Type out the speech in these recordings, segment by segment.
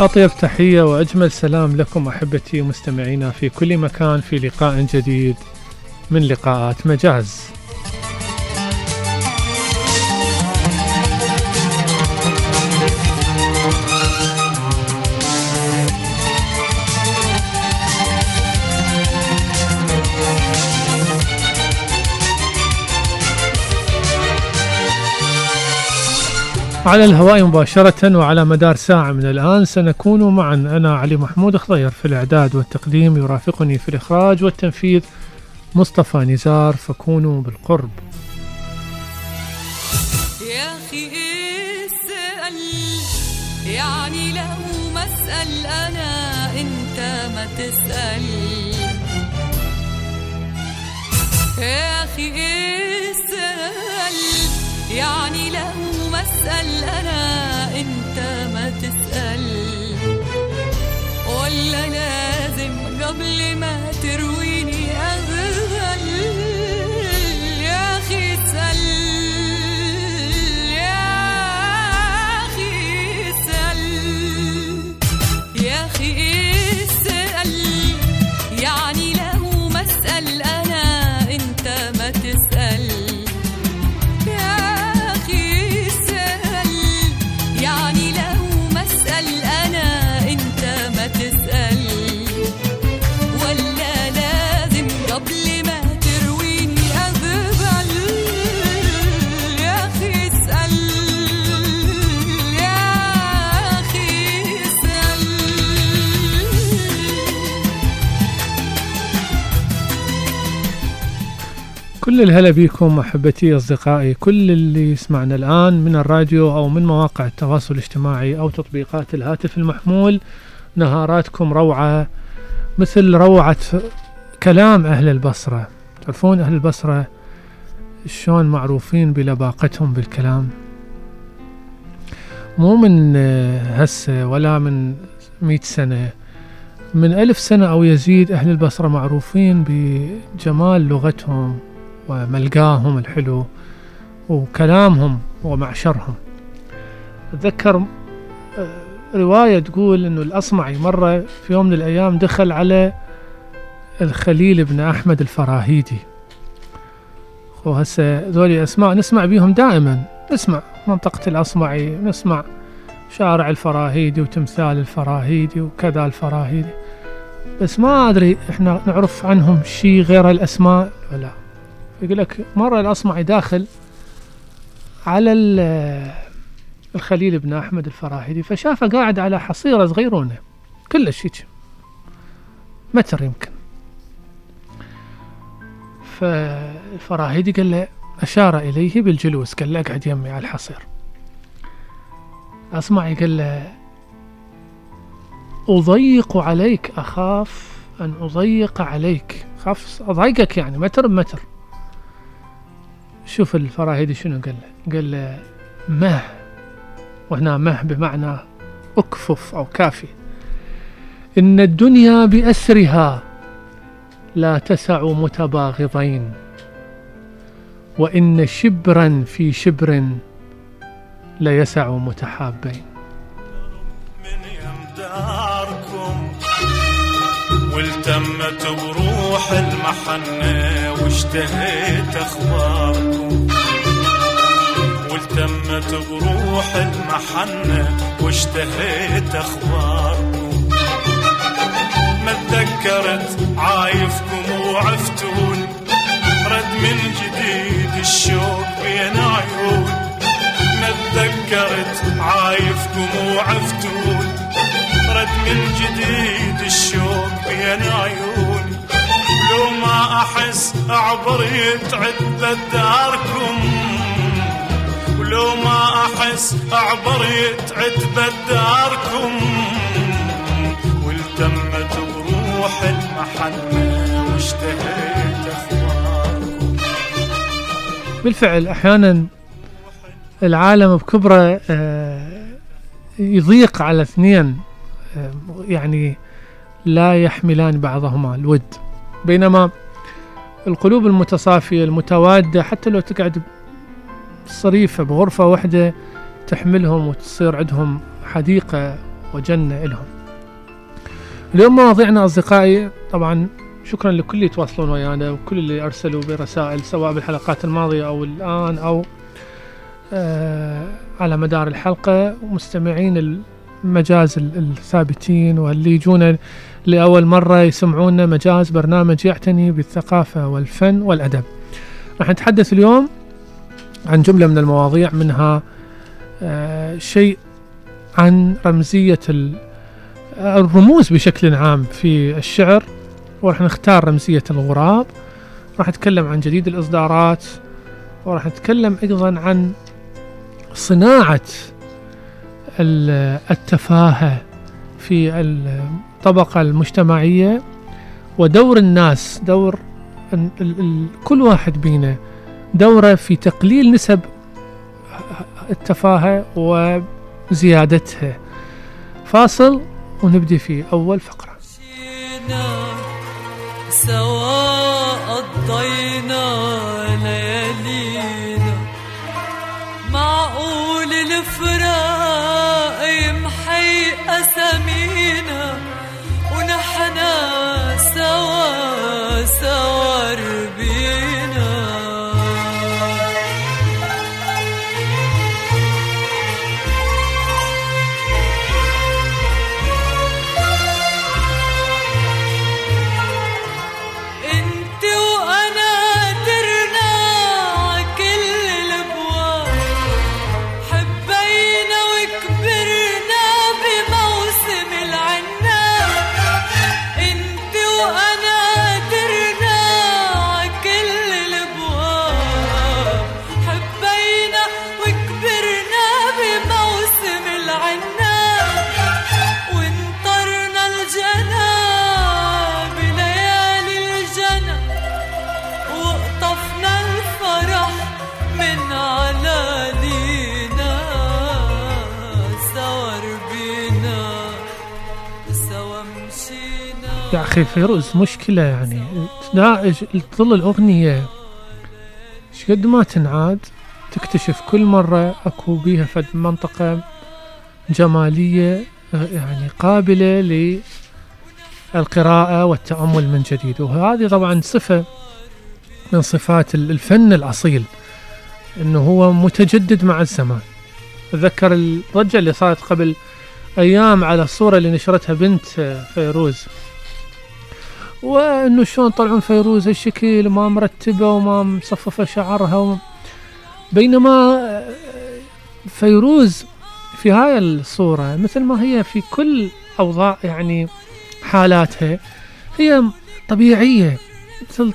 أطيب تحية وأجمل سلام لكم أحبتي مستمعينا في كل مكان في لقاء جديد من لقاءات مجاز. على الهواء مباشرة وعلى مدار ساعة من الآن سنكون معا. أنا علي محمود خضير في الإعداد والتقديم يرافقني في الإخراج والتنفيذ مصطفى نزار. فكونوا بالقرب. يا أخي اسأل يعني لو ما اسأل أنا أنت ما تسأل. يا أخي اسأل يعني لو ما اسأل أنا أنت ما تسأل. ولا لازم قبل ما ترويني كل الهلا بكم أحبتي أصدقائي كل اللي يسمعنا الآن من الراديو أو من مواقع التواصل الاجتماعي أو تطبيقات الهاتف المحمول. نهاراتكم روعة مثل روعة كلام أهل البصرة. تعرفون أهل البصرة شلون معروفين بلباقتهم بالكلام؟ مو من هسه ولا من مئة سنة. من ألف سنة أو يزيد أهل البصرة معروفين بجمال لغتهم. وملقاهم الحلو وكلامهم ومعشرهم. أتذكر آه، رواية تقول أنه الأصمعي مرة في يوم من الأيام دخل على الخليل بن أحمد الفراهيدي. وهسه ذولي أسماء نسمع بيهم دائما. نسمع منطقة الأصمعي نسمع شارع الفراهيدي وتمثال الفراهيدي وكذا الفراهيدي. بس ما أدري إحنا نعرف عنهم شيء غير الأسماء ولا. يقول لك مرة الأصمعي داخل على ال- الخليل بن أحمد الفراهيدي فشافه قاعد على حصيرة صغيرونة كلش هيك متر يمكن. فالفراهيدي قال له أشار إليه بالجلوس قال له اقعد يمي على الحصير. أسمعي قال له أضيق عليك أخاف أن أضيق عليك. خاف أضايقك يعني متر بمتر. شوف الفراهيدي شنو قال له. قال له مه وهنا مه بمعنى أكفف أو كافي. إن الدنيا بأسرها لا تسع متباغضين وإن شبرا في شبر لا يسع متحابين. من يمداركم والتمت بروح المحنة. واشتهيت أخباركم. والتمت بروح المحنة واشتهيت أخباركم. ما تذكرت عايفكم وعفتون. رد من جديد الشوق بين عيون. ما تذكرت عايفكم وعفتون. رد من جديد الشوق بين عيون. لو ما أحس اعبر يتعد بداركم ولو ما أحس اعبر يتعد بداركم والتمت بروح المحنة واشتهيت اخباركم بالفعل أحيانا العالم بكبره آه، يضيق على اثنين آه، يعني لا يحملان بعضهما الود. بينما القلوب المتصافية المتوادة حتى لو تقعد صريفة بغرفة واحدة تحملهم وتصير عندهم حديقة وجنة لهم. اليوم مواضيعنا أصدقائي طبعا شكرا لكل اللي يتواصلون ويانا وكل اللي أرسلوا برسائل سواء بالحلقات الماضية أو الآن أو آه على مدار الحلقة. ومستمعين المجاز ال- الثابتين واللي يجونا لأول مرة يسمعونا مجاز برنامج يعتني بالثقافة والفن والأدب. راح نتحدث اليوم عن جملة من المواضيع منها آه شيء عن رمزية ال- الرموز بشكل عام في الشعر. وراح نختار رمزية الغراب. راح نتكلم عن جديد الإصدارات. وراح نتكلم أيضا عن صناعة ال- التفاهة في الطبقة المجتمعية ودور الناس دور كل واحد بينا دوره في تقليل نسب التفاهة وزيادتها. فاصل ونبدي في أول فقرة. سوا قضينا ليالينا. معقول الفراق يمحي ونحنا سوا يا أخي فيروز مشكلة يعني. لا تظل الأغنية شقد ما تنعاد تكتشف كل مرة أكو بيها فد منطقة جمالية يعني قابلة للقراءة والتأمل من جديد. وهذه طبعا صفة من صفات ال- الفن الأصيل أنه هو متجدد مع الزمان. أتذكر الضجة اللي صارت قبل أيام على الصورة اللي نشرتها بنت آه، فيروز. وإنه شلون طلعون فيروز هالشكل وما مرتبة وما مصففة شعرها وما بينما آه، فيروز في هاي الصورة مثل ما هي في كل أوضاع يعني حالاتها هي طبيعية مثل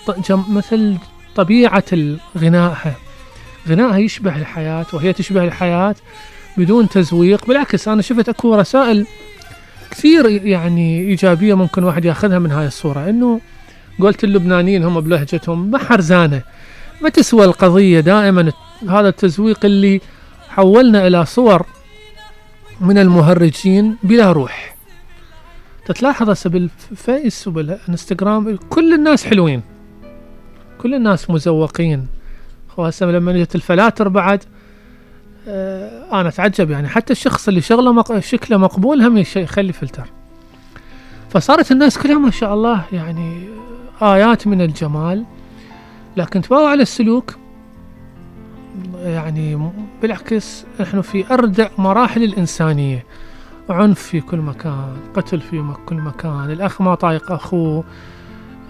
مثل طبيعة غنائها غنائها يشبه الحياة وهي تشبه الحياة بدون تزويق بالعكس أنا شفت أكو رسائل كثير يعني إيجابية ممكن واحد ياخذها من هاي الصورة إنه قلت اللبنانيين هم بلهجتهم ما حرزانة ما تسوى القضية دائما. هذا التزويق اللي حولنا إلى صور من المهرجين بلا روح. تتلاحظ هسه بالفيس وبالإنستغرام كل الناس حلوين كل الناس مزوقين. هسه لما جت الفلاتر بعد أنا أتعجب يعني. حتى الشخص اللي شغله مق... شكله مقبول هم يخلي فلتر. فصارت الناس كلها ما شاء الله يعني آيات من الجمال. لكن تباوع على السلوك يعني بالعكس نحن في أردع مراحل الإنسانية. عنف في كل مكان قتل في كل مكان الأخ ما طايق أخوه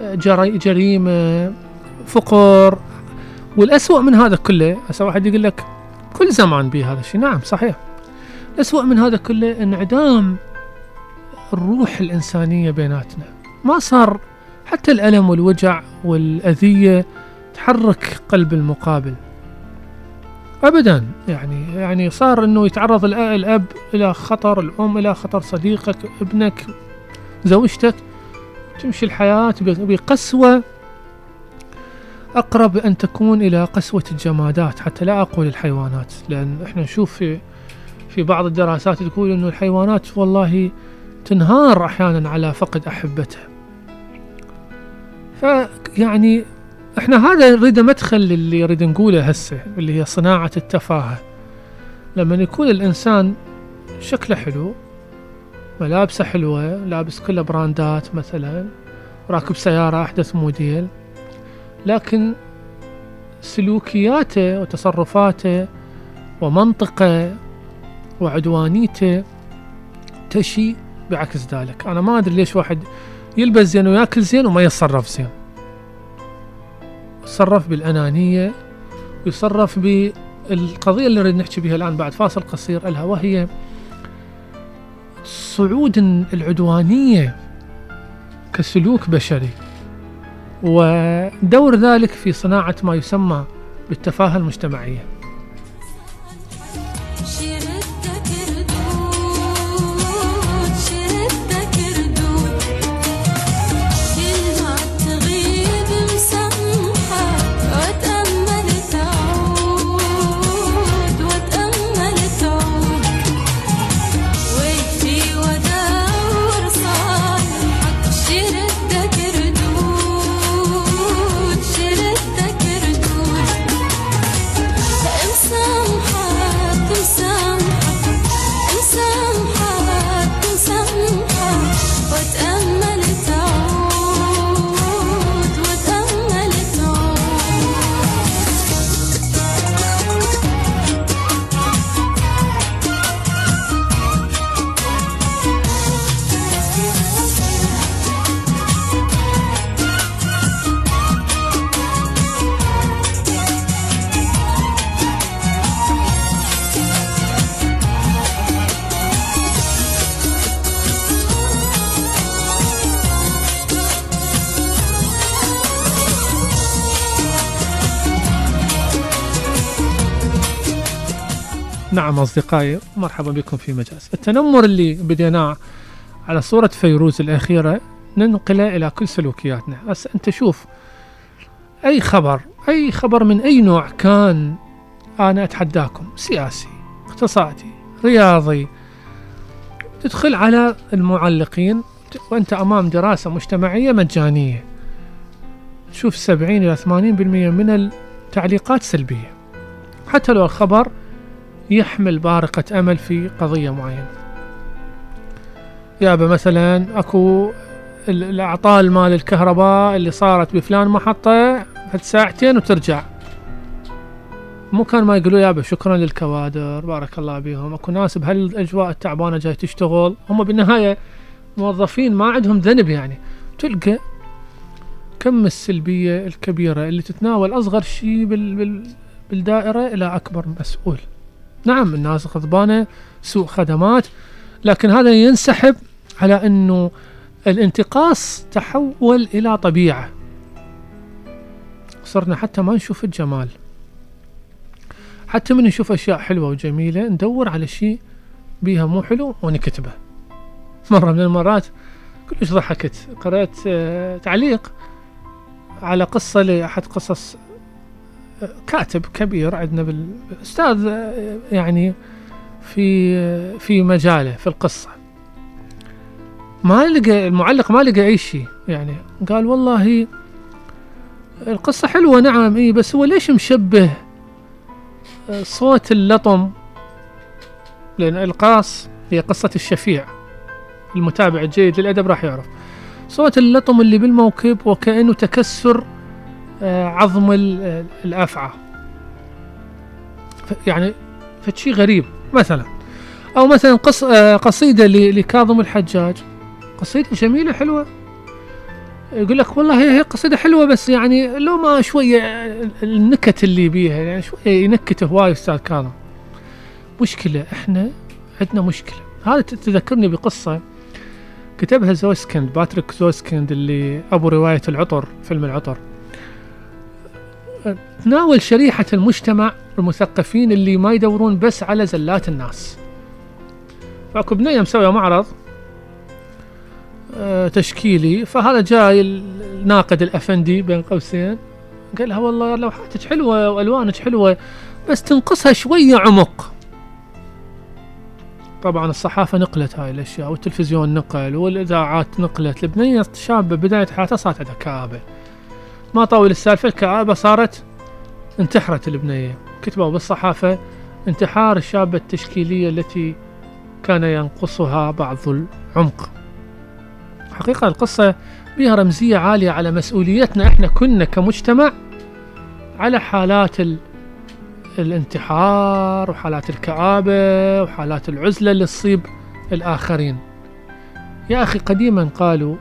جري جريمة فقر. والأسوأ من هذا كله هسه واحد يقول لك كل زمان به هذا الشيء نعم صحيح. الأسوأ من هذا كله انعدام الروح الإنسانية بيناتنا. ما صار حتى الألم والوجع والأذية تحرك قلب المقابل. ابدا يعني يعني صار إنه يتعرض الأب إلى خطر الأم إلى خطر صديقك ابنك زوجتك تمشي الحياة بقسوة أقرب أن تكون إلى قسوة الجمادات حتى لا أقول الحيوانات لأن إحنا نشوف في في بعض الدراسات تقول إنه الحيوانات والله تنهار أحيانا على فقد أحبتها. فيعني إحنا هذا نريد مدخل اللي يريد نقوله هسه اللي هي صناعة التفاهة. لما يكون الإنسان شكله حلو ملابسه حلوة لابس كله براندات مثلا راكب سيارة أحدث موديل لكن سلوكياته وتصرفاته ومنطقه وعدوانيته تشي بعكس ذلك. أنا ما أدري ليش واحد يلبس زين ويأكل زين وما يتصرف زين. يتصرف بالأنانية ويتصرف بالقضية اللي نريد نحكي بها الآن بعد فاصل قصير. ألا وهي صعود العدوانية كسلوك بشري. ودور ذلك في صناعة ما يسمى بالتفاهة المجتمعية. نعم أصدقائي مرحبا بكم في مجاز التنمر اللي بديناه على صورة فيروز الأخيرة ننقله إلى كل سلوكياتنا. هسه أنت شوف أي خبر أي خبر من أي نوع كان أنا أتحداكم. سياسي اقتصادي رياضي. تدخل على المعلقين وأنت أمام دراسة مجتمعية مجانية. تشوف 70 إلى 80% من التعليقات سلبية. حتى لو الخبر يحمل بارقة أمل في قضية معينة. يابا مثلا أكو ال- الأعطال مال الكهرباء اللي صارت بفلان محطة فد ساعتين وترجع. مو كان ما يقولوا يابا شكرا للكوادر بارك الله بيهم أكو ناس بهالأجواء التعبانة جاي تشتغل. هم بالنهاية موظفين ما عندهم ذنب يعني. تلقى كم السلبية الكبيرة اللي تتناول أصغر شيء بال بال بالدائرة إلى أكبر مسؤول. نعم الناس غضبانة سوء خدمات لكن هذا ينسحب على إنه الانتقاص تحول إلى طبيعة. صرنا حتى ما نشوف الجمال. حتى من نشوف أشياء حلوة وجميلة ندور على شيء بيها مو حلو ونكتبه. مرة من المرات كلش ضحكت. قرأت آه، تعليق على قصة لأحد قصص كاتب كبير عندنا بالأستاذ آه، يعني في في مجاله في القصة. ما لقى المعلق ما لقى أي شيء يعني قال والله القصة حلوة نعم إيه بس هو ليش مشبه صوت اللطم؟ لأن القاص هي قصة الشفيع المتابع الجيد للأدب راح يعرف. صوت اللطم اللي بالموكب وكأنه تكسر عظم آه، الأفعى. ف- يعني فشي غريب مثلا. أو مثلا قص آه، قصيدة لكاظم الحجاج. قصيدة جميلة حلوة. يقول لك والله هي هي قصيدة حلوة بس يعني لو ما شوية النكت اللي بيها يعني شوية ينكت هواي أستاذ كاظم. مشكلة إحنا عندنا مشكلة. هذا تذكرني بقصة كتبها زوسكند باتريك زوسكند اللي أبو رواية العطر فيلم العطر. تناول شريحة المجتمع المثقفين اللي ما يدورون بس على زلات الناس. فأكو بنية مسوية معرض آه، تشكيلي. فهذا جاي الناقد الأفندي بين قوسين. قال لها والله لوحاتك حلوة وألوانك حلوة بس تنقصها شوية عمق. طبعا الصحافة نقلت هاي الأشياء والتلفزيون نقل والإذاعات نقلت. البنية شابة بداية حياتها صارت عندها كآبة. ما طول السالفة الكآبة صارت انتحرت البنية. كتبوا بالصحافة انتحار الشابة التشكيلية التي كان ينقصها بعض العمق. حقيقة القصة بها رمزية عالية على مسؤوليتنا إحنا كنا كمجتمع على حالات ال... الانتحار وحالات الكآبة وحالات العزلة اللي تصيب الآخرين. يا أخي قديما قالوا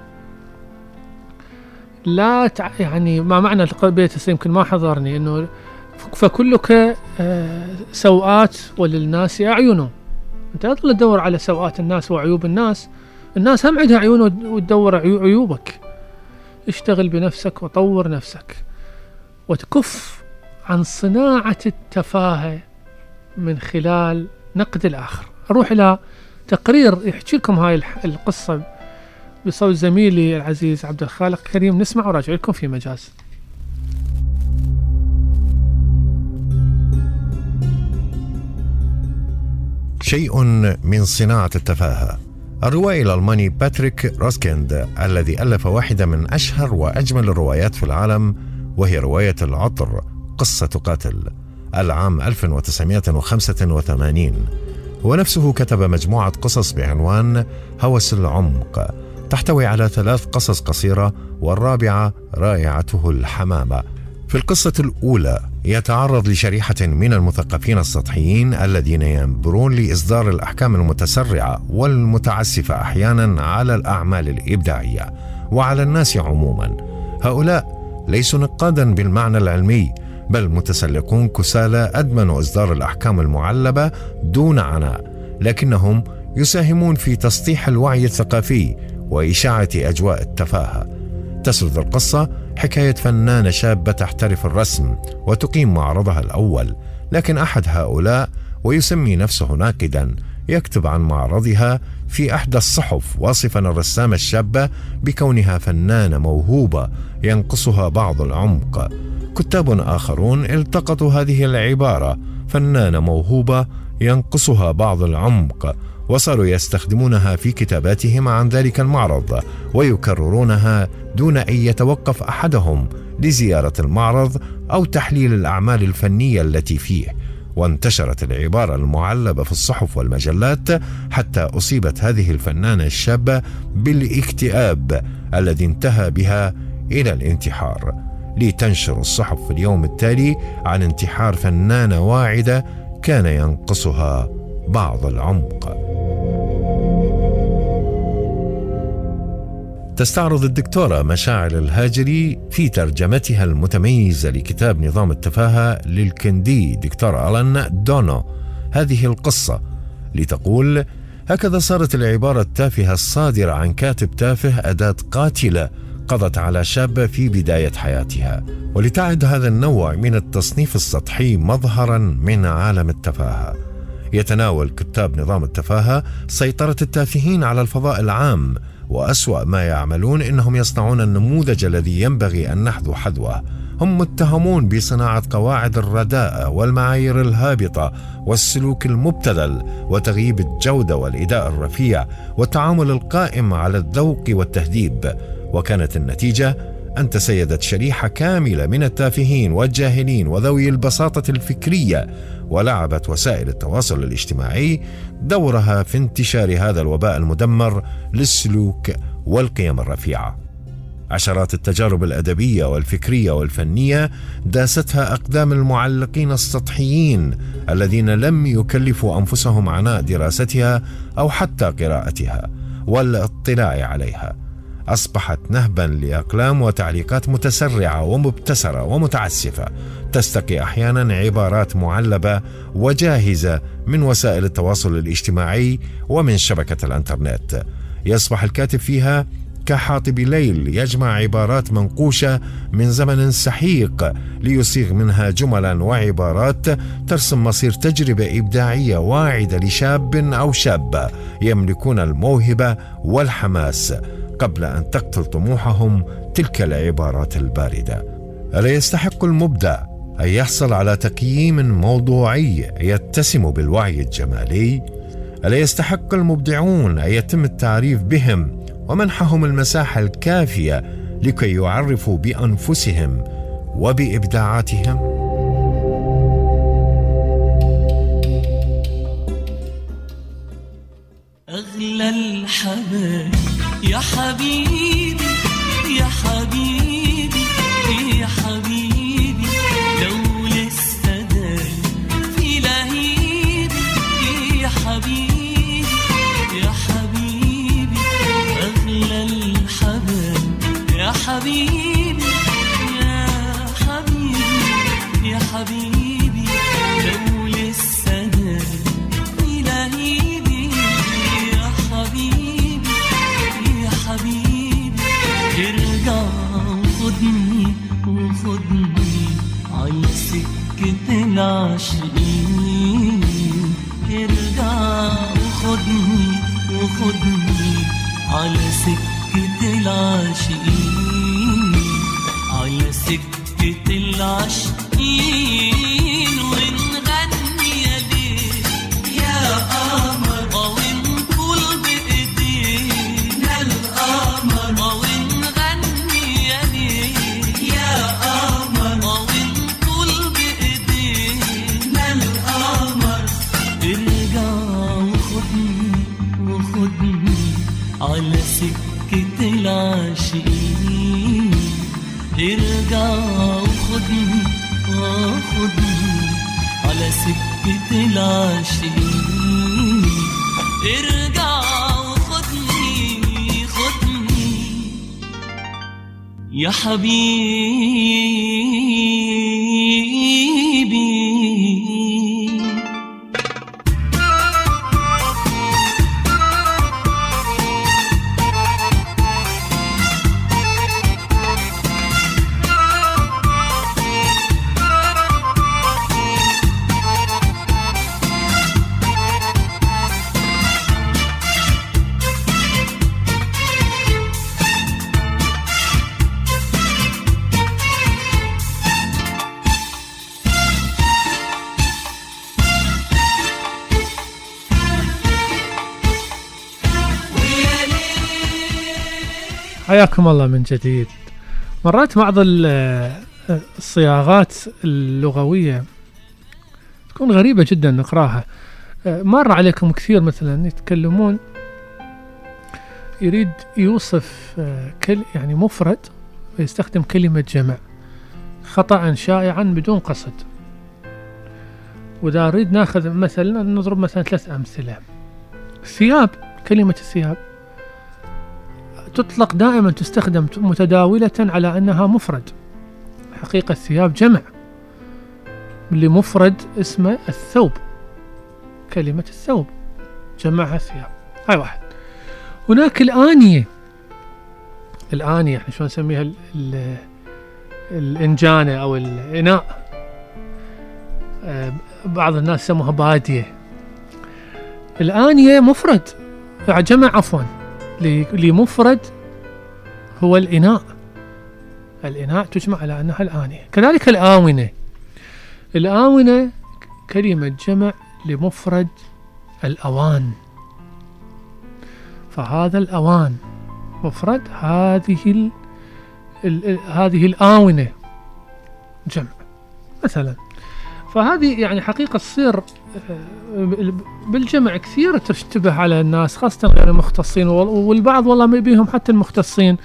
لا تع... يعني ما معنى البيت هسه يمكن ما حضرني إنه فكلك آه، سوءات وللناس اعين أنت لا تدور على سوءات الناس وعيوب الناس. الناس هم عندها عيون وتدور عيو- عيوبك. اشتغل بنفسك وطور نفسك. وتكف عن صناعة التفاهة من خلال نقد الآخر. أروح إلى تقرير يحكي لكم هاي القصة. بصوت زميلي العزيز عبد الخالق كريم نسمع وراجع لكم في مجاز. شيء من صناعة التفاهة. الروائي الألماني باتريك زوسكيند الذي ألف واحدة من أشهر وأجمل الروايات في العالم وهي رواية العطر قصة قاتل العام 1985 ونفسه كتب مجموعة قصص بعنوان هوس العمق. تحتوي على ثلاث قصص قصيرة والرابعة رائعته الحمامة. في القصة الأولى يتعرض لشريحة من المثقفين السطحيين الذين ينبرون لإصدار الأحكام المتسرعة والمتعسفة أحيانا على الأعمال الإبداعية وعلى الناس عموما. هؤلاء ليسوا نقادا بالمعنى العلمي بل متسلقون كسالى أدمنوا إصدار الأحكام المعلبة دون عناء لكنهم يساهمون في تسطيح الوعي الثقافي وإشاعة أجواء التفاهة. تسرد القصة حكاية فنانة شابة تحترف الرسم وتقيم معرضها الأول لكن أحد هؤلاء ويسمي نفسه ناقدا. يكتب عن معرضها في إحدى الصحف واصفا الرسامة الشابة بكونها فنانة موهوبة ينقصها بعض العمق. كتاب آخرون التقطوا هذه العبارة فنانة موهوبة ينقصها بعض العمق. وصاروا يستخدمونها في كتاباتهم عن ذلك المعرض ويكررونها دون أن يتوقف أحدهم لزيارة المعرض أو تحليل الأعمال الفنية التي فيه. وانتشرت العبارة المعلبة في الصحف والمجلات حتى أصيبت هذه الفنانة الشابة بالاكتئاب الذي انتهى بها إلى الانتحار. لتنشر الصحف في اليوم التالي عن انتحار فنانة واعدة كان ينقصها بعض العمق. تستعرض الدكتورة مشاعل الهاجري في ترجمتها المتميزة لكتاب نظام التفاهة للكندي دكتور ألان دونو. هذه القصة لتقول هكذا صارت العبارة التافهة الصادرة عن كاتب تافه أداة قاتلة قضت على شابة في بداية حياتها. ولتعد هذا النوع من التصنيف السطحي مظهرا من عالم التفاهة. يتناول كتاب نظام التفاهة سيطرة التافهين على الفضاء العام وأسوأ ما يعملون إنهم يصنعون النموذج الذي ينبغي أن نحذو حذوه. هم متهمون بصناعة قواعد الرداءة والمعايير الهابطة والسلوك المبتذل وتغييب الجودة والإداء الرفيع والتعامل القائم على الذوق والتهذيب. وكانت النتيجة أن تسيدت شريحة كاملة من التافهين والجاهلين وذوي البساطة الفكرية ولعبت وسائل التواصل الاجتماعي دورها في انتشار هذا الوباء المدمر للسلوك والقيم الرفيعة. عشرات التجارب الأدبية والفكرية والفنية داستها أقدام المعلقين السطحيين الذين لم يكلفوا أنفسهم عناء دراستها أو حتى قراءتها والاطلاع عليها أصبحت نهبا لأقلام وتعليقات متسرعة ومبتسرة ومتعسفة. تستقي أحيانا عبارات معلبة وجاهزة من وسائل التواصل الاجتماعي ومن شبكة الإنترنت. يصبح الكاتب فيها كحاطب ليل يجمع عبارات منقوشة من زمن سحيق ليصيغ منها جملا وعبارات ترسم مصير تجربة إبداعية واعدة لشاب أو شابه يملكون الموهبة والحماس قبل أن تقتل طموحهم تلك العبارات الباردة. ألا يستحق المبدع أن يحصل على تقييم موضوعي يتسم بالوعي الجمالي؟ ألا يستحق المبدعون أن يتم التعريف بهم ومنحهم المساحة الكافية لكي يعرفوا بأنفسهم وبإبداعاتهم. أغلى الحبايب يا حبيبي. حبيبي يا حبيبي يا حبيبي. حياكم الله من جديد. مرات بعض ال- الصياغات اللغوية تكون غريبة جدا نقراها. مر عليكم كثير مثلا يتكلمون يريد يوصف كل يعني مفرد ويستخدم كلمة جمع خطأ شائعا بدون قصد. وإذا نريد ناخذ مثلا نضرب مثلا ثلاث أمثلة. الثياب كلمة الثياب. تطلق دائما تستخدم متداولة على أنها مفرد. حقيقة الثياب جمع لمفرد اسمه الثوب كلمة الثوب جمعها الثياب هاي واحد. هناك الآنية الآنية إحنا شلون نسميها؟ ال- ال- الإنجانة أو الإناء. آه، بعض الناس يسموها بادية. الآنية مفرد جمع عفوا. لمفرد هو الإناء. الإناء تجمع على أنها الآنية. كذلك الآونة. الآونة كلمة جمع لمفرد الأوان. فهذا الأوان مفرد هذه ال... ال... هذه الآونة. جمع. مثلا. فهذه يعني حقيقة تصير آه، بالجمع كثير تشتبه على الناس خاصة غير المختصين وال- والبعض والله ما بيهم حتى المختصين.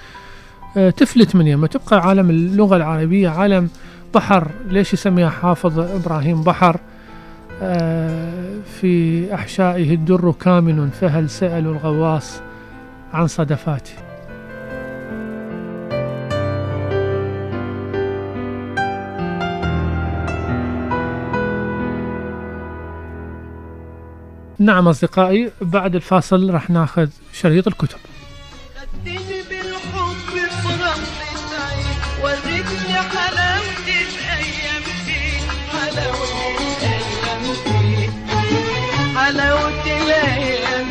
آه، تفلت من يمه تبقى عالم اللغة العربية عالم بحر ليش يسميها حافظ إبراهيم بحر؟ آه، في أحشائه الدر كامن فهل سأل الغواص عن صدفاته؟ نعم أصدقائي بعد الفاصل راح ناخذ شريط الكتب. حلاوة الأيام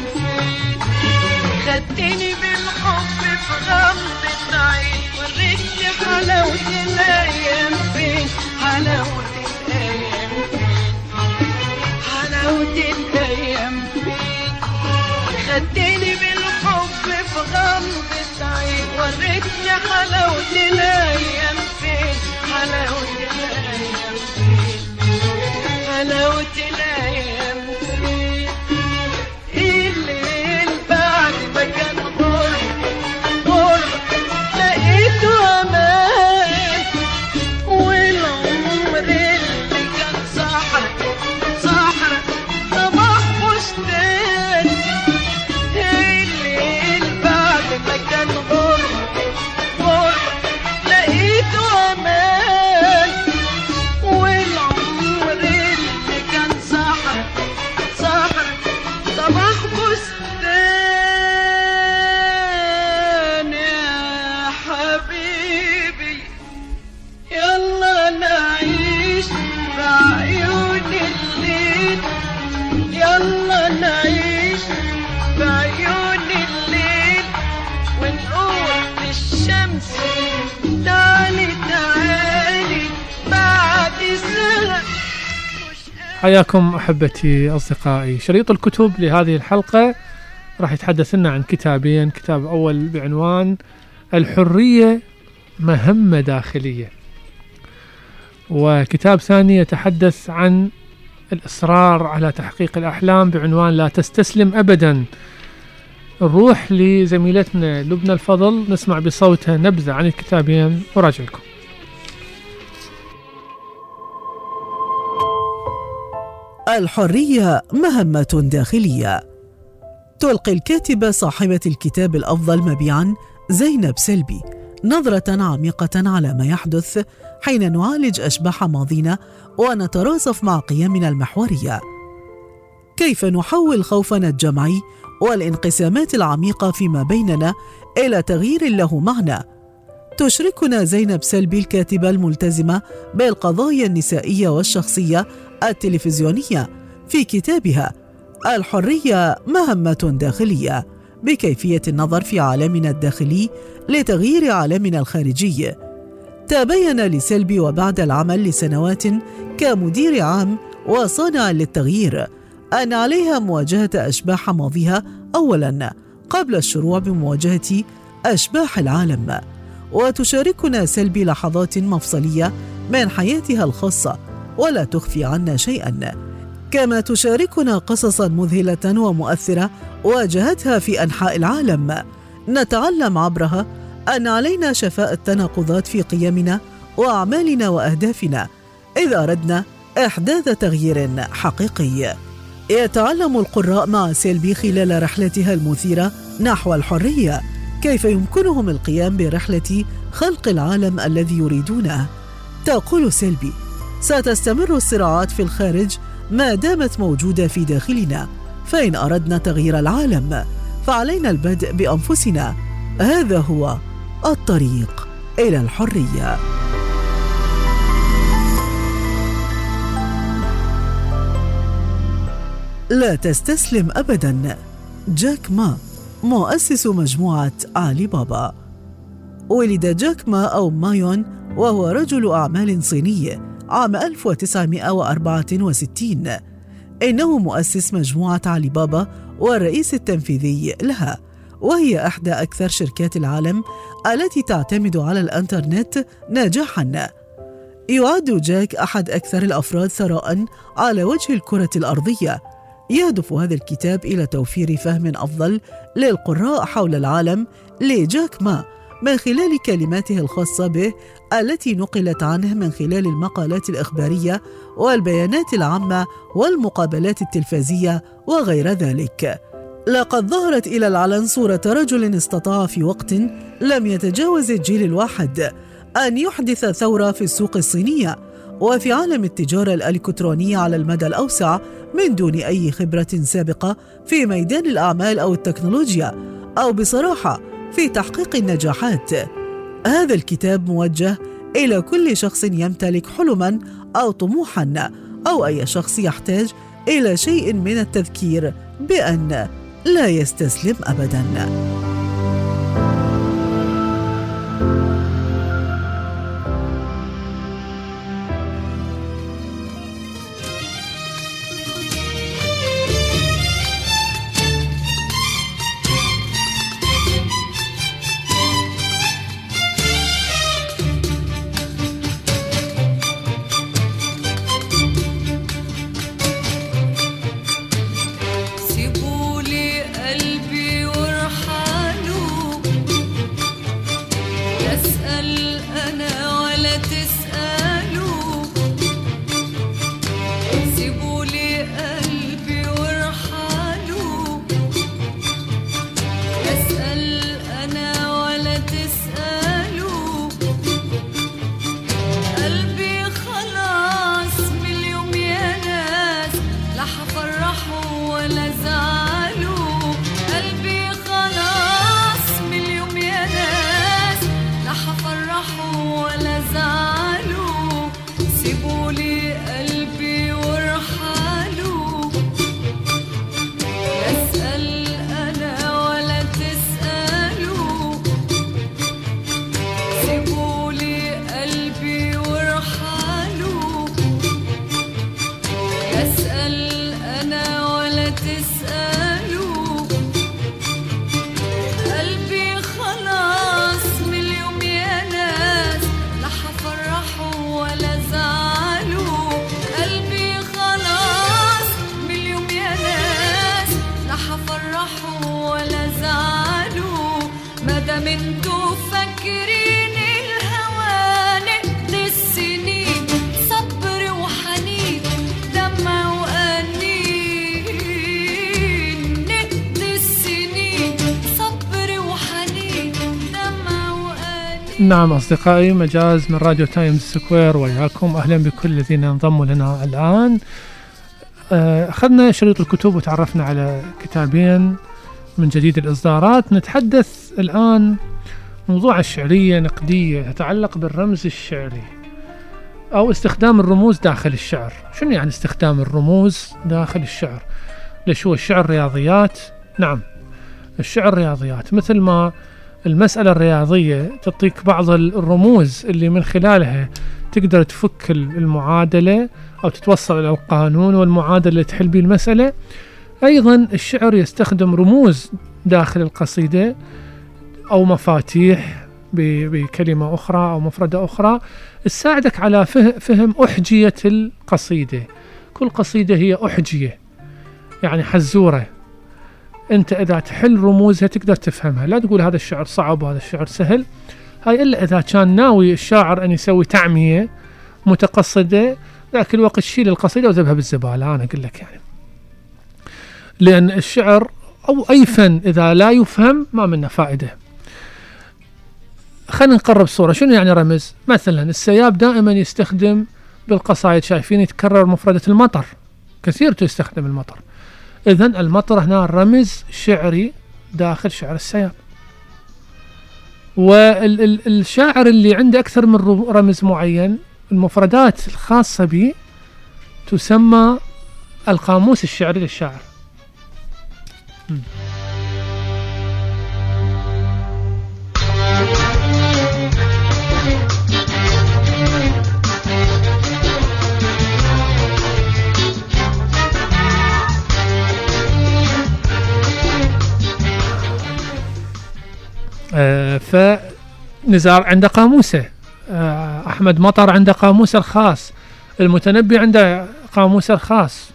خدتني بالحب بغمضة عين وريتني حلاوة الأيام فين حلاوة خدتني بالحب في غمضة عين وريتني حلاوة الأيام فين حلاوة الأيام فين حلاوة الأيام حياكم أحبتي أصدقائي. شريط الكتب لهذه الحلقة راح يتحدث لنا عن كتابين. كتاب أول بعنوان الحرية مهمة داخلية. وكتاب ثاني يتحدث عن الإصرار على تحقيق الأحلام بعنوان لا تستسلم ابدا. نروح لزميلتنا لبنى الفضل. نسمع بصوتها نبذة عن الكتابين. وراجع لكم الحرية مهمة داخلية. تلقي الكاتبة صاحبة الكتاب الأفضل مبيعا زينب سلبي نظرة عميقة على ما يحدث حين نعالج أشباح ماضينا ونتراصف مع قيمنا المحورية. كيف نحول خوفنا الجمعي والانقسامات العميقة فيما بيننا إلى تغيير له معنى تشركنا زينب سلبي الكاتبة الملتزمة بالقضايا النسائية والشخصية التلفزيونية في كتابها الحرية مهمة داخلية بكيفية النظر في عالمنا الداخلي لتغيير عالمنا الخارجي. تبين لسلبي وبعد العمل لسنوات كمدير عام وصانع للتغيير أن عليها مواجهة أشباح ماضيها أولاً قبل الشروع بمواجهة أشباح العالم. وتشاركنا سلبي لحظات مفصلية من حياتها الخاصة ولا تخفي عنا شيئا. كما تشاركنا قصصا مذهلة ومؤثرة واجهتها في أنحاء العالم. نتعلم عبرها أن علينا شفاء التناقضات في قيمنا وأعمالنا وأهدافنا إذا أردنا إحداث تغيير حقيقي. يتعلم القراء مع سيلبي خلال رحلتها المثيرة نحو الحرية. كيف يمكنهم القيام برحلة خلق العالم الذي يريدونه؟ تقول سيلبي ستستمر الصراعات في الخارج ما دامت موجودة في داخلنا. فإن أردنا تغيير العالم فعلينا البدء بأنفسنا. هذا هو الطريق إلى الحرية. لا تستسلم ابدا. جاك ما. مؤسس مجموعة علي بابا ولد جاك ما أو مايون وهو رجل أعمال صيني عام 1964 إنه مؤسس مجموعة علي بابا والرئيس التنفيذي لها وهي إحدى أكثر شركات العالم التي تعتمد على الإنترنت نجاحاً يعد جاك أحد أكثر الأفراد ثراء على وجه الكرة الأرضية. يهدف هذا الكتاب إلى توفير فهم أفضل للقراء حول العالم لجاك ما من خلال كلماته الخاصة به التي نقلت عنه من خلال المقالات الإخبارية والبيانات العامة والمقابلات التلفزية وغير ذلك. لقد ظهرت إلى العلن صورة رجل استطاع في وقت لم يتجاوز الجيل الواحد أن يحدث ثورة في السوق الصينية وفي عالم التجارة الإلكترونية على المدى الأوسع من دون أي خبرة سابقة في ميدان الأعمال أو التكنولوجيا أو بصراحة في تحقيق النجاحات. هذا الكتاب موجه إلى كل شخص يمتلك حلما أو طموحا أو أي شخص يحتاج إلى شيء من التذكير بأن لا يستسلم أبداً. نعم أصدقائي مجاز من راديو تايمز سكوير وياكم أهلا بكل الذين انضموا لنا الآن. آه، أخذنا شريط الكتب وتعرفنا على كتابين من جديد الإصدارات. نتحدث الآن موضوع الشعرية نقدية تتعلق بالرمز الشعري أو استخدام الرموز داخل الشعر. شنو يعني استخدام الرموز داخل الشعر؟ ليش هو الشعر رياضيات؟ نعم الشعر رياضيات. مثل ما المسألة الرياضية تعطيك بعض الرموز اللي من خلالها تقدر تفك المعادلة أو تتوصل إلى القانون والمعادلة اللي تحل به المسألة. أيضا الشعر يستخدم رموز داخل القصيدة أو مفاتيح بكلمة أخرى أو مفردة أخرى تساعدك على فه- فهم أحجية القصيدة. كل قصيدة هي أحجية يعني حزورة. أنت إذا تحل رموزها تقدر تفهمها. لا تقول هذا الشعر صعب وهذا الشعر سهل. هاي إلا إذا كان ناوي الشاعر أن يسوي تعمية متقصدة ذاك الوقت شيل القصيدة وذبها بالزبالة. أنا أقول لك يعني. لأن الشعر أو أي فن إذا لا يفهم ما منه فائدة. خلينا نقرب صورة. شنو يعني رمز؟ مثلا السياب دائما يستخدم بالقصائد شايفين يتكرر مفردة المطر. كثير تستخدم المطر. إذا المطر هنا رمز شعري داخل شعر السياب والشاعر اللي عنده أكثر من رمز معين المفردات الخاصة به تسمى القاموس الشعري للشاعر. فنزار عنده قاموسه. آه، أحمد مطر عنده قاموسه الخاص. المتنبي عنده قاموسه الخاص.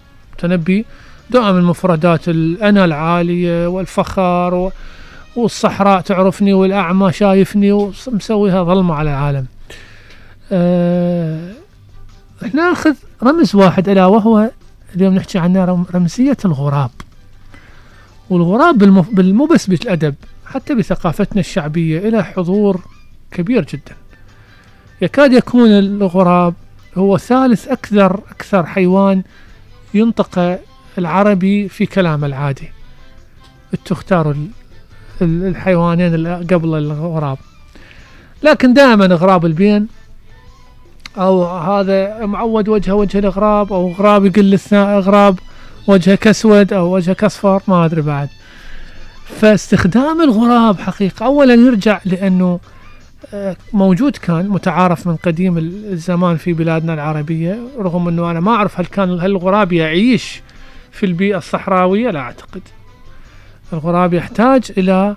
المتنبي دائما المفردات الأنا العالية والفخر و- والصحراء تعرفني والأعمى شايفني ومسويها ظلمة على العالم أه ناخذ رمز واحد ألا وهو اليوم نحكي عنه رم- رمزية الغراب. والغراب بالمف... بال- مو بس بالأدب. حتى بثقافتنا الشعبية إلى حضور كبير جدا. يكاد يكون الغراب هو ثالث أكثر أكثر حيوان ينطق العربي في كلام العادي ال- الحيوانين قبل الغراب. لكن دائما غراب البين أو هذا معود وجهه وجه الغراب أو غراب للثاني غراب وجهك اسود أو وجهك اصفر ما أدري بعد. فاستخدام الغراب حقيقة. اولا يرجع لأنه آه، موجود كان متعارف من قديم الزمان في بلادنا العربية رغم أنه أنا ما أعرف هل كان هل الغراب يعيش في البيئة الصحراوية؟ لا أعتقد. الغراب يحتاج إلى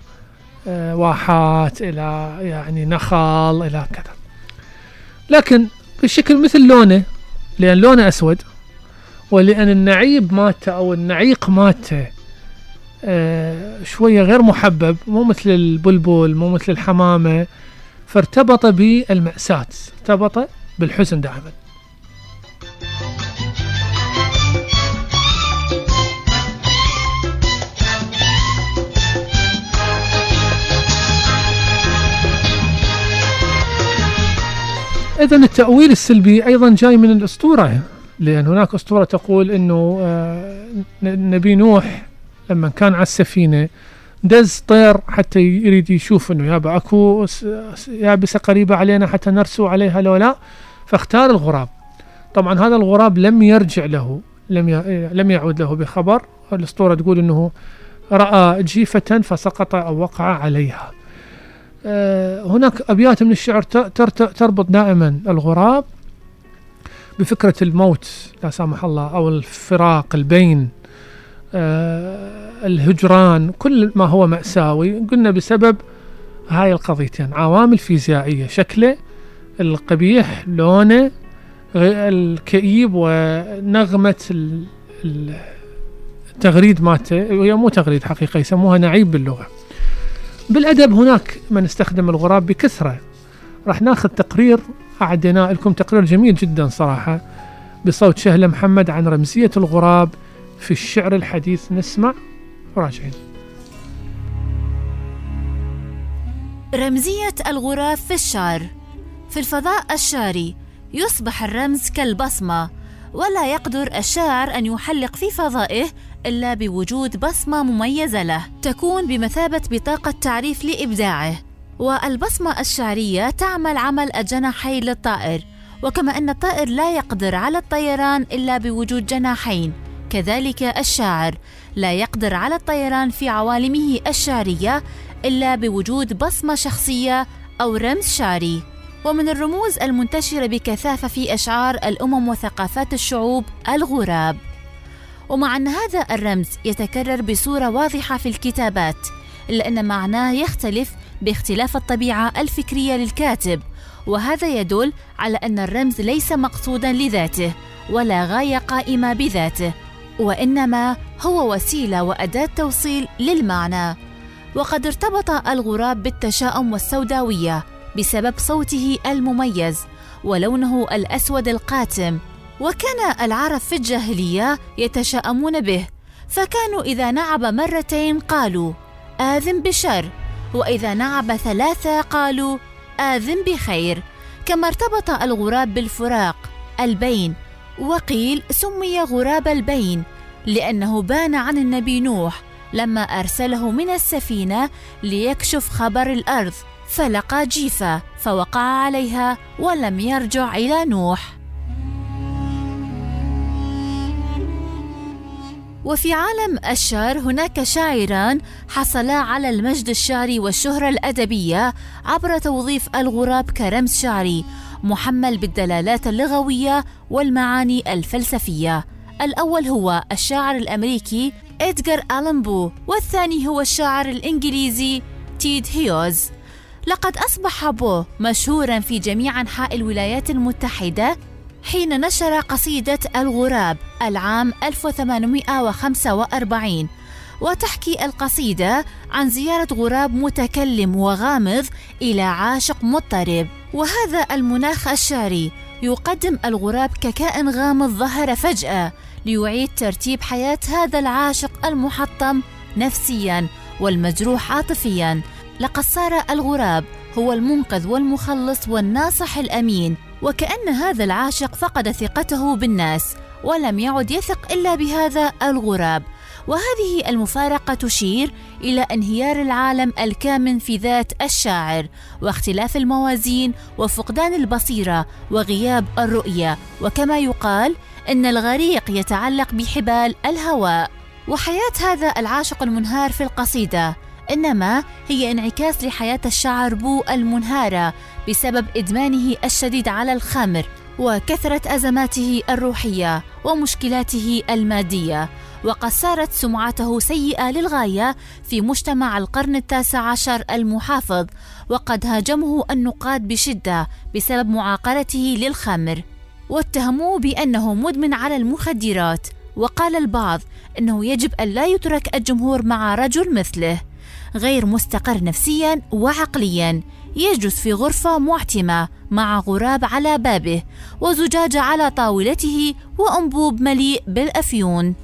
آه، واحات إلى يعني نخل إلى كذا. لكن بالشكل مثل لونه لأن لونه أسود ولأن النعيب مالته أو النعيق مالته آه، شوية غير محبب مو مثل البلبل مو مثل الحمامة. فارتبط بالمأساة ارتبط بالحزن دائما. إذا التأويل السلبي أيضا جاي من الأسطورة لأن هناك أسطورة تقول أنه آه، نبي نوح لما كان على السفينة دز طير حتى يريد يشوف أنه يابا س- يابسة قريبة علينا حتى نرسو عليها لو لا فاختار الغراب. طبعا هذا الغراب لم يرجع له لم ي- لم يعود له بخبر. الأسطورة تقول أنه رأى جيفة فسقط أو وقع عليها. آه، هناك أبيات من الشعر تربط دائما الغراب بفكرة الموت لا سامح الله أو الفراق البين. الهجران كل ما هو مأساوي. قلنا بسبب هاي القضيتين عوامل فيزيائية شكله القبيح لونه الكئيب ونغمة ال- ال- التغريد مالته هي مو تغريد حقيقة يسموها نعيب باللغة. بالأدب هناك من استخدم الغراب بكثرة. راح ناخذ تقرير أعدنا لكم تقرير جميل جدا صراحة بصوت شهلة محمد عن رمزية الغراب. في الشعر الحديث نسمع وراجعين رمزية الغراب في الشعر. في الفضاء الشعري يصبح الرمز كالبصمة ولا يقدر الشاعر أن يحلق في فضائه إلا بوجود بصمة مميزة له تكون بمثابة بطاقة تعريف لإبداعه. والبصمة الشعرية تعمل عمل الجناحين للطائر وكما أن الطائر لا يقدر على الطيران إلا بوجود جناحين. كذلك الشاعر. لا يقدر على الطيران في عوالمه الشعرية إلا بوجود بصمة شخصية أو رمز شعري. ومن الرموز المنتشرة بكثافة في أشعار الأمم وثقافات الشعوب الغراب. ومع أن هذا الرمز يتكرر بصورة واضحة في الكتابات إلا أن معناه يختلف باختلاف الطبيعة الفكرية للكاتب. وهذا يدل على أن الرمز ليس مقصودا لذاته ولا غاية قائمة بذاته. وإنما هو وسيلة وأداة توصيل للمعنى. وقد ارتبط الغراب بالتشاؤم والسوداوية بسبب صوته المميز ولونه الأسود القاتم. وكان العرب في الجاهلية يتشاءمون به فكانوا إذا نعب مرتين قالوا آذن بشر وإذا نعب ثلاثة قالوا آذن بخير. كما ارتبط الغراب بالفراق البين وقيل سمي غراب البين لأنه بان عن النبي نوح لما أرسله من السفينة ليكشف خبر الأرض فلقى جيفة فوقع عليها ولم يرجع إلى نوح. وفي عالم الشعر هناك شاعران حصلا على المجد الشعري والشهرة الأدبية عبر توظيف الغراب كرمز شعري محمل بالدلالات اللغوية والمعاني الفلسفية. الأول هو الشاعر الأمريكي إدغار ألان بو والثاني هو الشاعر الإنجليزي تيد هيوز. لقد أصبح بو مشهورا في جميع أنحاء الولايات المتحدة حين نشر قصيدة الغراب العام 1845 وتحكي القصيدة عن زيارة غراب متكلم وغامض إلى عاشق مضطرب. وهذا المناخ الشعري يقدم الغراب ككائن غامض ظهر فجأة ليعيد ترتيب حياة هذا العاشق المحطم نفسيا والمجروح عاطفيا. لقد صار الغراب هو المنقذ والمخلص والناصح الأمين وكأن هذا العاشق فقد ثقته بالناس ولم يعد يثق إلا بهذا الغراب. وهذه المفارقة تشير إلى انهيار العالم الكامن في ذات الشاعر واختلاف الموازين وفقدان البصيرة وغياب الرؤية. وكما يقال إن الغريق يتعلق بحبال الهواء. وحياة هذا العاشق المنهار في القصيدة إنما هي انعكاس لحياة الشاعر بو المنهارة بسبب إدمانه الشديد على الخمر وكثرة أزماته الروحية ومشكلاته المادية. وقد صارت سمعته سيئة للغاية في مجتمع القرن التاسع عشر المحافظ وقد هاجمه النقاد بشدة بسبب معاقلته للخمر. واتهموه بأنه مدمن على المخدرات وقال البعض إنه يجب أن لا يترك الجمهور مع رجل مثله غير مستقر نفسيا وعقليا. يجلس في غرفة معتمة مع غراب على بابه وزجاجة على طاولته وأنبوب مليء بالأفيون.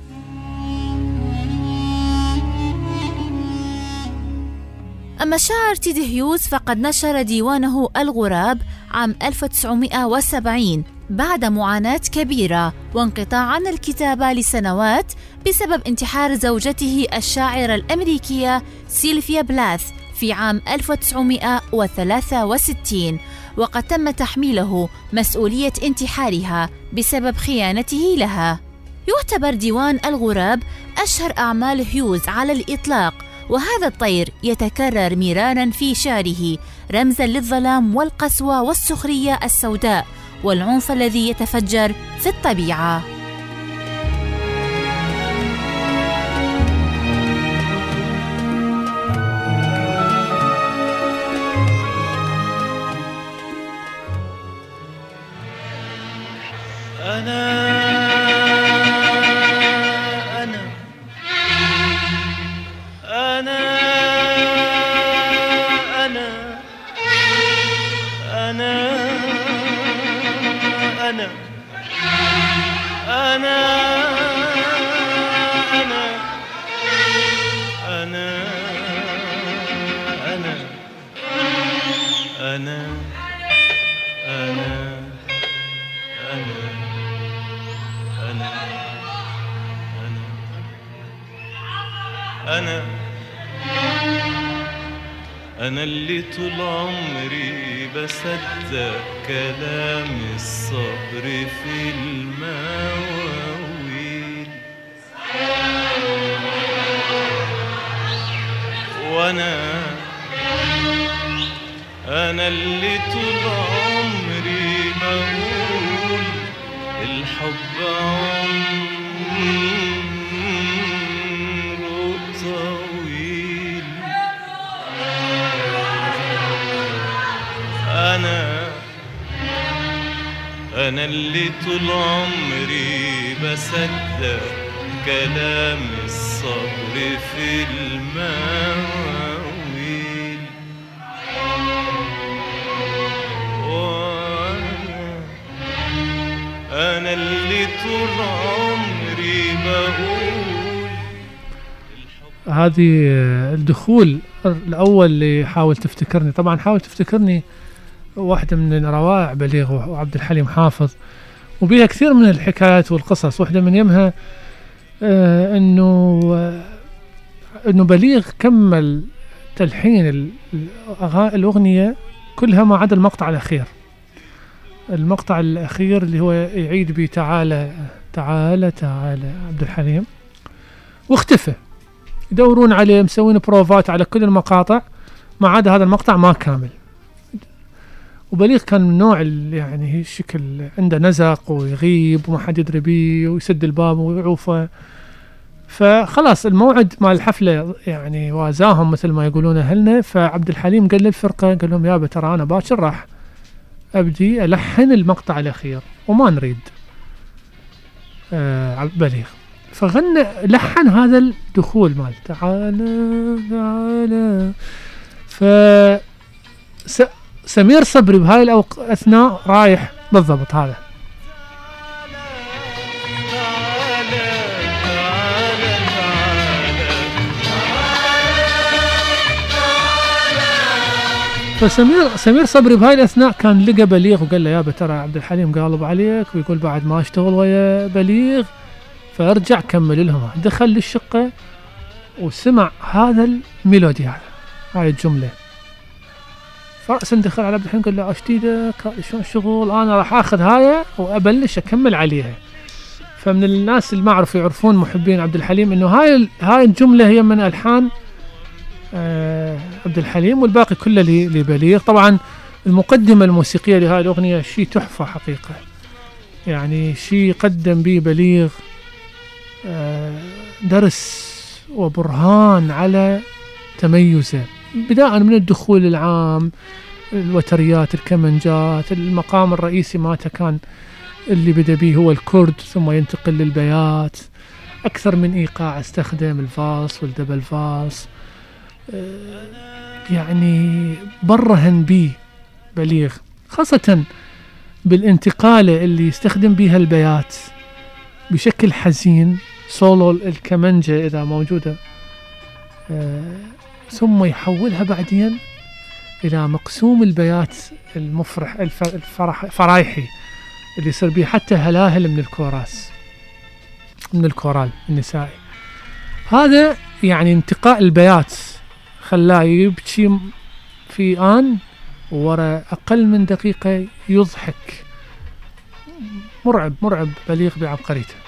أما الشاعر تيدي هيوز فقد نشر ديوانه الغراب عام 1970 بعد معاناة كبيرة وانقطاع عن الكتابة لسنوات بسبب انتحار زوجته الشاعرة الأمريكية سيلفيا بلاث في عام 1963 وقد تم تحميله مسؤولية انتحارها بسبب خيانته لها. يعتبر ديوان الغراب أشهر أعمال هيوز على الإطلاق وهذا الطير يتكرر مرارا في شعره رمزا للظلام والقسوة والسخرية السوداء والعنف الذي يتفجر في الطبيعة. أنا أنا أنا أنا أنا أنا أنا أنا أنا اللي طول عمري بصدق كلام الصبر في المواويل. وأنا أنا اللي طول عمري بقول الحب عمره طويل. أنا أنا اللي طول عمري بصدق كلام الصبر في المواويل طول عمري بقول هذه الدخول الأول اللي حاول تفتكرني. طبعا حاول تفتكرني واحدة من روائع بليغ وعبد الحليم حافظ وبيها كثير من الحكايات والقصص. واحدة من يمها آه إنه آه إنه بليغ كمل تلحين ال- الأغا- الأغنية كلها ما عدا المقطع الأخير. المقطع الأخير اللي هو يعيد به تعالى تعالى تعالى عبد الحليم. واختفى. يدورون عليه مسوين بروفات على كل المقاطع. ما عدا هذا المقطع ما كامل. وبليغ كان من اللي يعني شكل عنده نزق ويغيب وما حد يدري بيه ويسد الباب ويعوفه. فخلاص الموعد مال الحفلة يعني وازاهم مثل ما يقولون أهلنا. فعبد الحليم قال للفرقة قال لهم يابا ترى أنا باكر راح. أبدي ألحن المقطع الأخير وما نريد. آه بليغ فغنى لحن هذا الدخول مال تعالى تعالى. ف سمير صبري بهاي الأثناء رايح بالضبط هذا. فسمير سمير صبري بهاي الأثناء كان لقى بليغ وقال له يابا ترى عبد الحليم قالب عليك ويقول بعد ما اشتغل ويا بليغ. فأرجع كمل لهم. دخل للشقة وسمع هذا الميلودي هذا هاي الجملة. فرأسا دخل على عبد الحليم قال له اشتيدك شلون الشغل أنا راح آخذ هاي وأبلش أكمل عليها. فمن الناس اللي ما عرفوا يعرفون محبين عبد الحليم إنه هاي هاي الجملة هي من ألحان عبد الحليم والباقي كله لبليغ. طبعا المقدمة الموسيقية لهذه الأغنية شيء تحفة حقيقة. يعني شيء قدم به بليغ آه درس وبرهان على تميزه بداء من الدخول العام الوتريات الكمنجات المقام الرئيسي مالته كان اللي بدا به هو الكرد ثم ينتقل للبيات. أكثر من إيقاع استخدم الفالس والدبل آه، يعني برهن بي بليغ خاصة بالانتقالة اللي يستخدم بها البيات بشكل حزين سولو الكمنجة إذا موجودة. آه، ثم يحولها بعدين إلى مقسوم البيات المفرح الف- الفرح فرايحي اللي يصير بيه حتى هلاهل من الكوراس من الكورال النسائي. هذا يعني انتقاء البيات خلاه يبكي في آن ورا أقل من دقيقة يضحك. مرعب مرعب بليغ بعبقريته.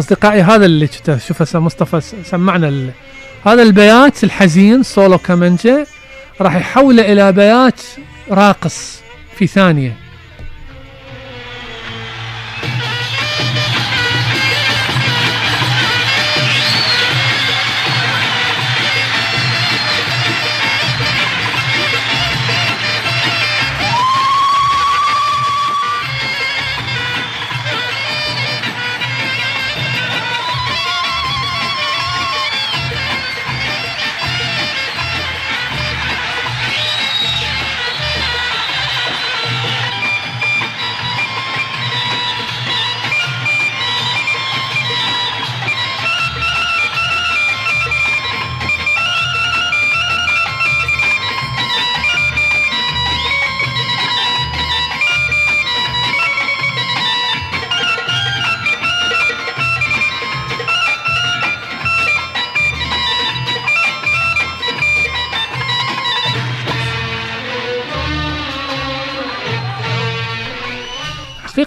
أصدقائي هذا اللي شفته شوف هسه مصطفى سمعنا ال... هذا البيات الحزين سولو كمانجا راح يحوله إلى بيات راقص في ثانية.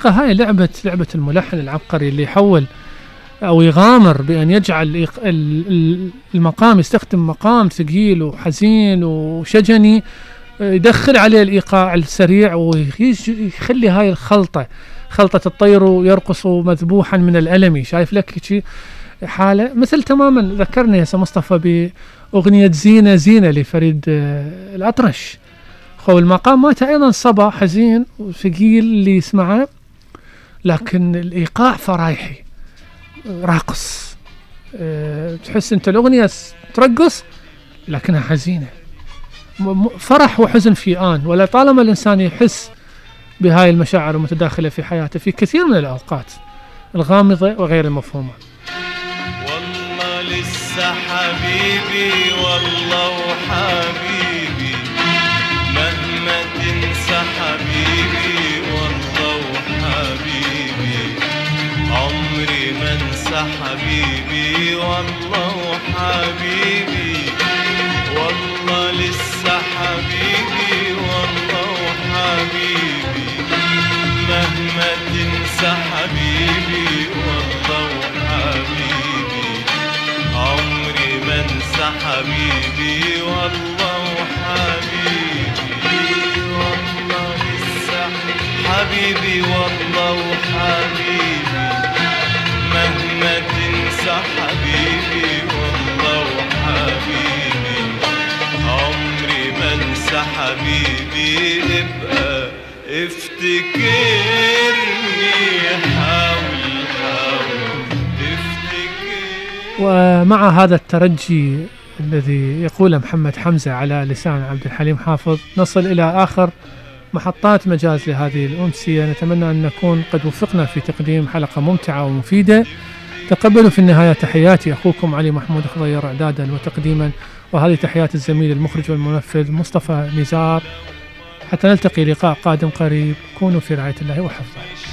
حقيقة هاي لعبة لعبة الملحن العبقري اللي يحول أو يغامر بأن يجعل المقام يستخدم مقام ثقيل وحزين وشجني يدخل عليه الإيقاع السريع ويخلي هاي الخلطة خلطة الطير يرقص مذبوحا من الألم. شايف لك شي حالة؟ مثل تماما ذكرني يا مصطفى بأغنية زينة زينة لفريد الأطرش. خو المقام مالته أيضا صبا حزين وثقيل اللي يسمعه. لكن الإيقاع فرايحي راقص. أه تحس أنت الأغنية ترقص لكنها حزينة. فرح وحزن في آن. ولا طالما الإنسان يحس بهاي المشاعر المتداخلة في حياته في كثير من الأوقات الغامضة وغير المفهومة. والله لسه حبيبي والله وحبيبي. والله وحبيبي ومع هذا الترجي الذي يقوله محمد حمزة على لسان عبد الحليم حافظ نصل إلى آخر محطات مجاز لهذه الأمسية. نتمنى أن نكون قد وفقنا في تقديم حلقة ممتعة ومفيدة. تقبلوا في النهاية تحياتي. أخوكم علي محمود خضير إعدادا وتقديما. وهذه تحيات الزميل المخرج والمنفذ مصطفى نزار حتى نلتقي لقاء قادم قريب. كونوا في رعاية الله وحفظه.